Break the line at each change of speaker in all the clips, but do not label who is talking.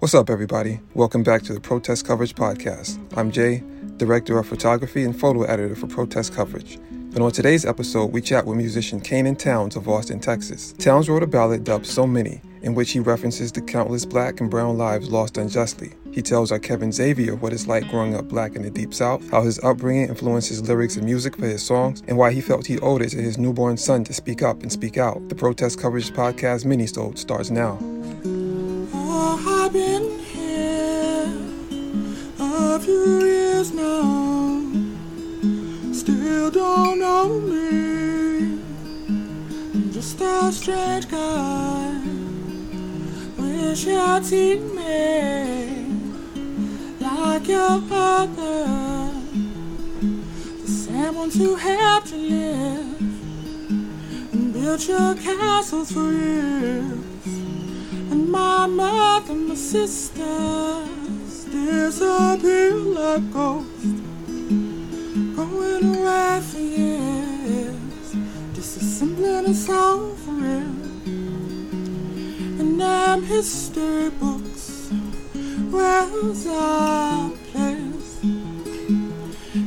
What's up, everybody? Welcome back to the Protest Coverage Podcast. I'm Jay, Director of Photography and Photo Editor for Protest Coverage. And on today's episode, we chat with musician Caanan Towns of Austin, Texas. Towns wrote a ballad dubbed So Many, in which he references the countless black and brown lives lost unjustly. He tells our Kevin Xavier what it's like growing up black in the Deep South, how his upbringing influenced his lyrics and music for his songs, and why he felt he owed it to his newborn son to speak up and speak out. The Protest Coverage Podcast mini-sode starts now.
Oh, I've been here a few years now. Still don't know me. I'm just a strange guy. Wish you'd seen me like your father. The other. ones who help you live and build your castles for years. Mother, my sisters disappear like ghosts, going away for years, disassembling us all for real. And them history books, where's our place?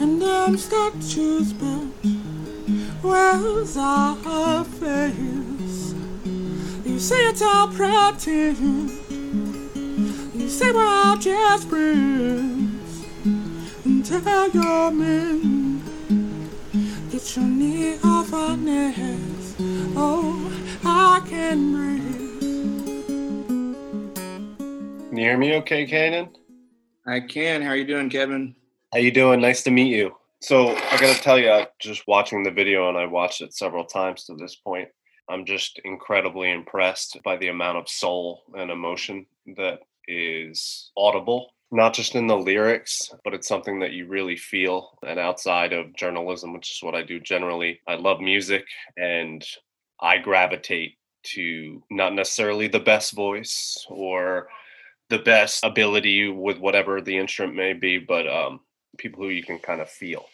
And them statues built, where's our face? You say it's all pretend. You say we're all just friends. And tell your men, get your knee off our necks. Oh, I can breathe.
Can you hear me okay, Caanan?
I can. How are you doing, Kevin?
How you doing? Nice to meet you. So I gotta tell you, I just watching the video, and I watched it several times to this point, I'm just incredibly impressed by the amount of soul and emotion that is audible, not just in the lyrics, but it's something that you really feel. And outside of journalism, which is what I do generally, I love music and I gravitate to not necessarily the best voice or the best ability with whatever the instrument may be, but um, people who you can kind of feel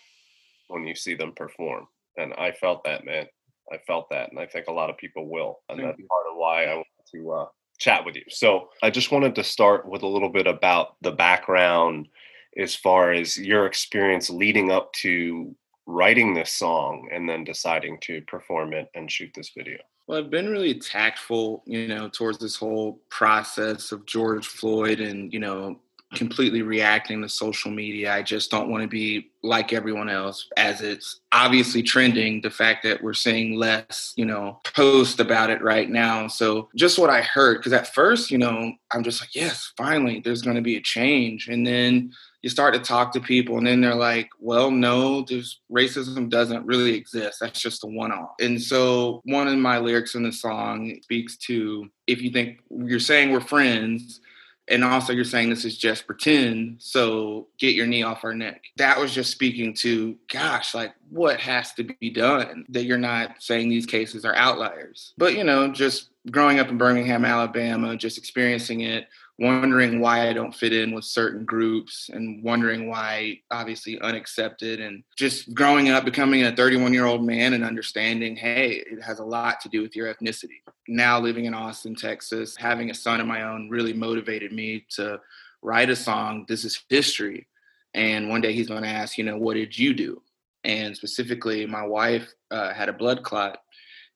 when you see them perform. And I felt that, man. I felt that, and I think a lot of people will, and
Thank
that's
you.
part of why I want to uh, chat with you. So I just wanted to start with a little bit about the background as far as your experience leading up to writing this song and then deciding to perform it and shoot this video.
Well, I've been really tactful, you know, towards this whole process of George Floyd and, you know, completely reacting to social media. I just don't want to be like everyone else as it's obviously trending. The fact that we're seeing less, you know, post about it right now. So just what I heard, because at first, you know, I'm just like, yes, finally, there's going to be a change. And then you start to talk to people and then they're like well no there's racism doesn't really exist that's just a one-off and so one of my lyrics in the song speaks to if you think you're saying we're friends and also you're saying this is just pretend so get your knee off our neck. That was just speaking to gosh like what has to be done that you're not saying these cases are outliers. But you know just growing up in birmingham alabama just experiencing it wondering why I don't fit in with certain groups and wondering why obviously unaccepted and just growing up becoming a 31 year old man and understanding hey it has a lot to do with your ethnicity. Now living in Austin Texas having a son of my own really motivated me to write a song this is history and one day he's going to ask you know what did you do? And specifically my wife uh, had a blood clot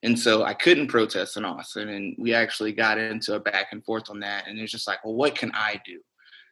and so I couldn't protest in Austin. And we actually got into a back and forth on that. And it's just like, well, what can I do?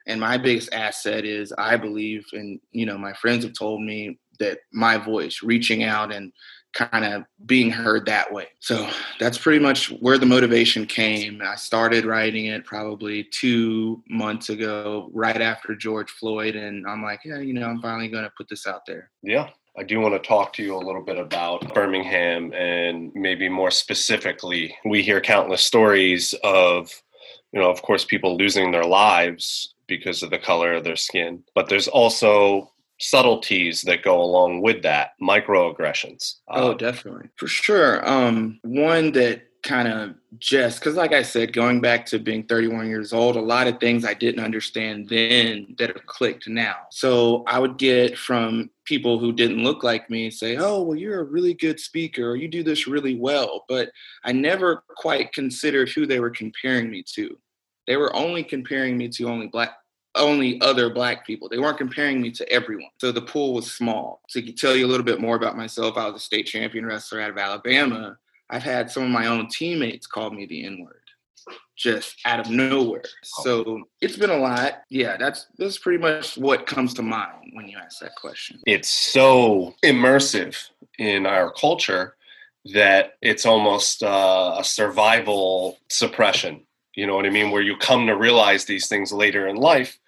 And my biggest asset is I believe, and you know, my friends have told me that my voice, reaching out and kind of being heard that way. So that's pretty much where the motivation came. I started writing it probably two months ago, right after George Floyd. And I'm like, yeah, you know, I'm finally going to put this out there.
Yeah. I do want to talk to you a little bit about Birmingham and maybe more specifically, we hear countless stories of, you know, of course, people losing their lives because of the color of their skin, but there's also subtleties that go along with that, microaggressions.
Oh,
Uh,
definitely. For sure. Um, one that kind of just because like i said going back to being 31 years old a lot of things i didn't understand then that have clicked now so i would get from people who didn't look like me say oh well you're a really good speaker or you do this really well but i never quite considered who they were comparing me to they were only comparing me to only black only other black people. They weren't comparing me to everyone. So the pool was small. To tell you a little bit more about myself, I was a state champion wrestler out of Alabama. I've had some of my own teammates call me the N-word just out of nowhere. So it's been a lot. Yeah, that's that's pretty much what comes to mind when you ask that question.
It's so immersive in our culture that it's almost uh, a survival suppression. You know what I mean? Where you come to realize these things later in life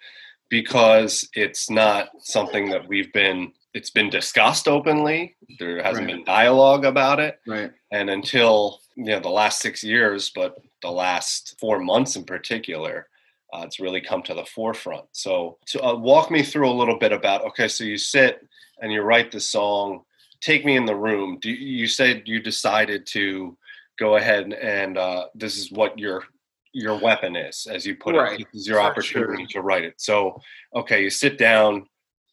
because it's not something that we've been it's been discussed openly. There hasn't
Right.
been dialogue about it.
Right.
and until you know the last six years but the last four months in particular uh, it's really come to the forefront. So to uh, walk me through a little bit about okay so you sit and you write the song. Take me in the room. Do you, said you decided to go ahead and uh, this is what your your weapon is as you put
Right,
it this is your
for
opportunity
sure.
to write it. So okay you sit down.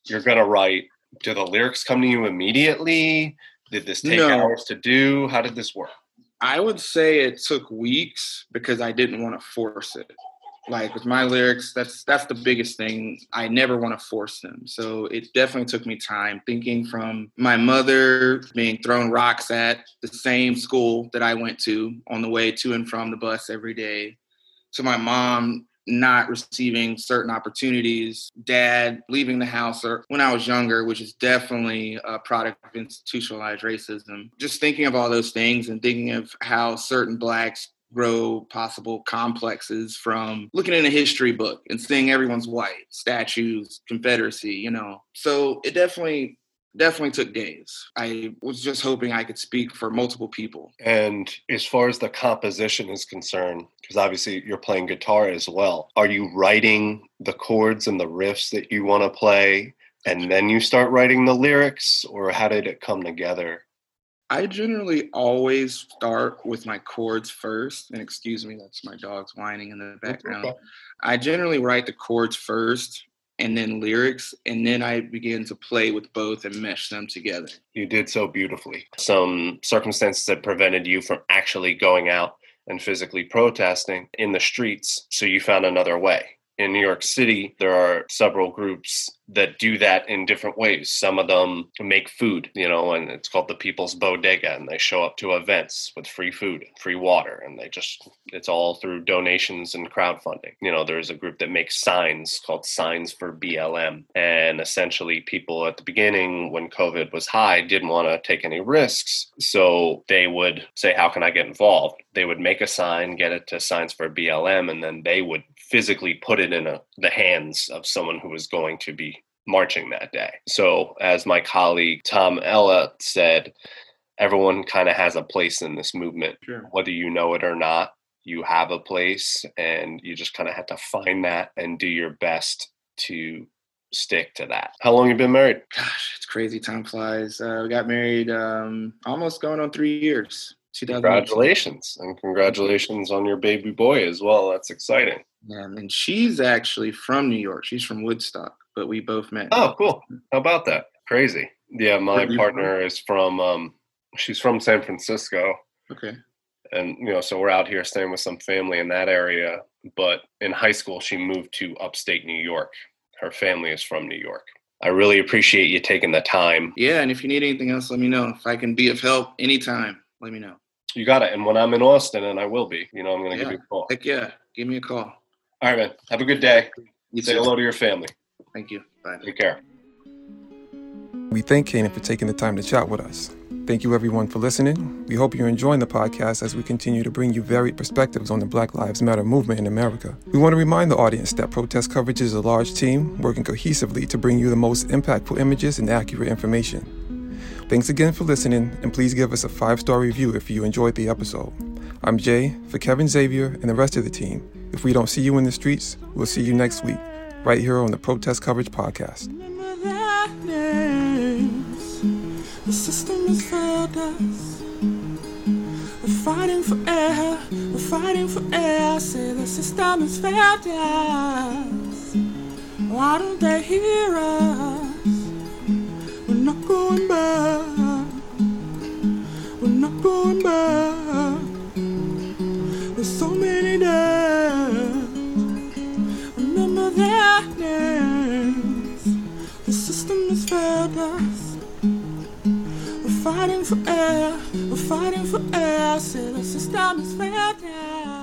You're gonna write do the lyrics come to you immediately did this take
No.
hours to do how did this work
I would say it took weeks because I didn't want to force it. Like with my lyrics, that's that's the biggest thing. I never want to force them. So it definitely took me time thinking from my mother being thrown rocks at the same school that I went to on the way to and from the bus every day, to my mom not receiving certain opportunities, dad leaving the house or when I was younger, which is definitely a product of institutionalized racism. Just thinking of all those things and thinking of how certain blacks grow possible complexes from looking in a history book and seeing everyone's white, statues, Confederacy, you know. So it definitely definitely took days. I was just hoping I could speak for multiple people.
And as far as the composition is concerned, because obviously you're playing guitar as well, are you writing the chords and the riffs that you want to play and then you start writing the lyrics, or how did it come together?
I generally always start with my chords first. And excuse me, that's my dog's whining in the background.
okay.
I generally write the chords first and then lyrics, and then I began to play with both and mesh them together.
You did so beautifully. Some circumstances that prevented you from actually going out and physically protesting in the streets, so you found another way. In New York City, there are several groups that do that in different ways. Some of them make food, you know, and it's called the People's Bodega, and they show up to events with free food free water, and they just, it's all through donations and crowdfunding. You know, there's a group that makes signs called Signs for BLM, and essentially people at the beginning, when COVID was high, didn't want to take any risks. So they would say, How can I get involved? They would make a sign, get it to Signs for BLM, and then they would physically put it in a, the hands of someone who was going to be marching that day. So, as my colleague Tom Ella said, everyone kind of has a place in this movement,
Sure.
whether you know it or not. You have a place, and you just kind of have to find that and do your best to stick to that. How long you been married?
Gosh, it's crazy. Time flies. Uh, we got married um, almost going on three years. 2018.
Congratulations, and congratulations on your baby boy as well. That's exciting.
Yeah, and she's actually from New York. She's from Woodstock, but we both met.
Oh, cool. How about that? Crazy. Yeah, my partner is from um she's from San Francisco
Okay.
and you know, so we're out here staying with some family in that area, but in high school she moved to upstate New York. Her family is from New York. I really appreciate you taking the time.
Yeah, and if you need anything else, let me know. If I can be of help anytime, let me know.
You got it. And when I'm in Austin and I will be, you know, I'm going to give you a call.
Heck yeah, give me a call.
All right, man. Have a good day.
You
Say
too.
hello to your family.
Thank you. Bye.
Take care.
We thank Caanan for taking the time to chat with us. Thank you, everyone, for listening. We hope you're enjoying the podcast as we continue to bring you varied perspectives on the Black Lives Matter movement in America. We want to remind the audience that protest coverage is a large team working cohesively to bring you the most impactful images and accurate information. Thanks again for listening, and please give us a five star review if you enjoyed the episode. I'm Jay for Kevin Xavier and the rest of the team. If we don't see you in the streets, we'll see you next week, right here on the Protest Coverage Podcast.
The system has failed us. We're fighting for air. We're fighting for air. Say the system has failed us. Why don't they hear us? not going back. We're not going back. There's so many days. Remember their names. The system has failed us. We're fighting for air. We're fighting for air. Say the system has failed us.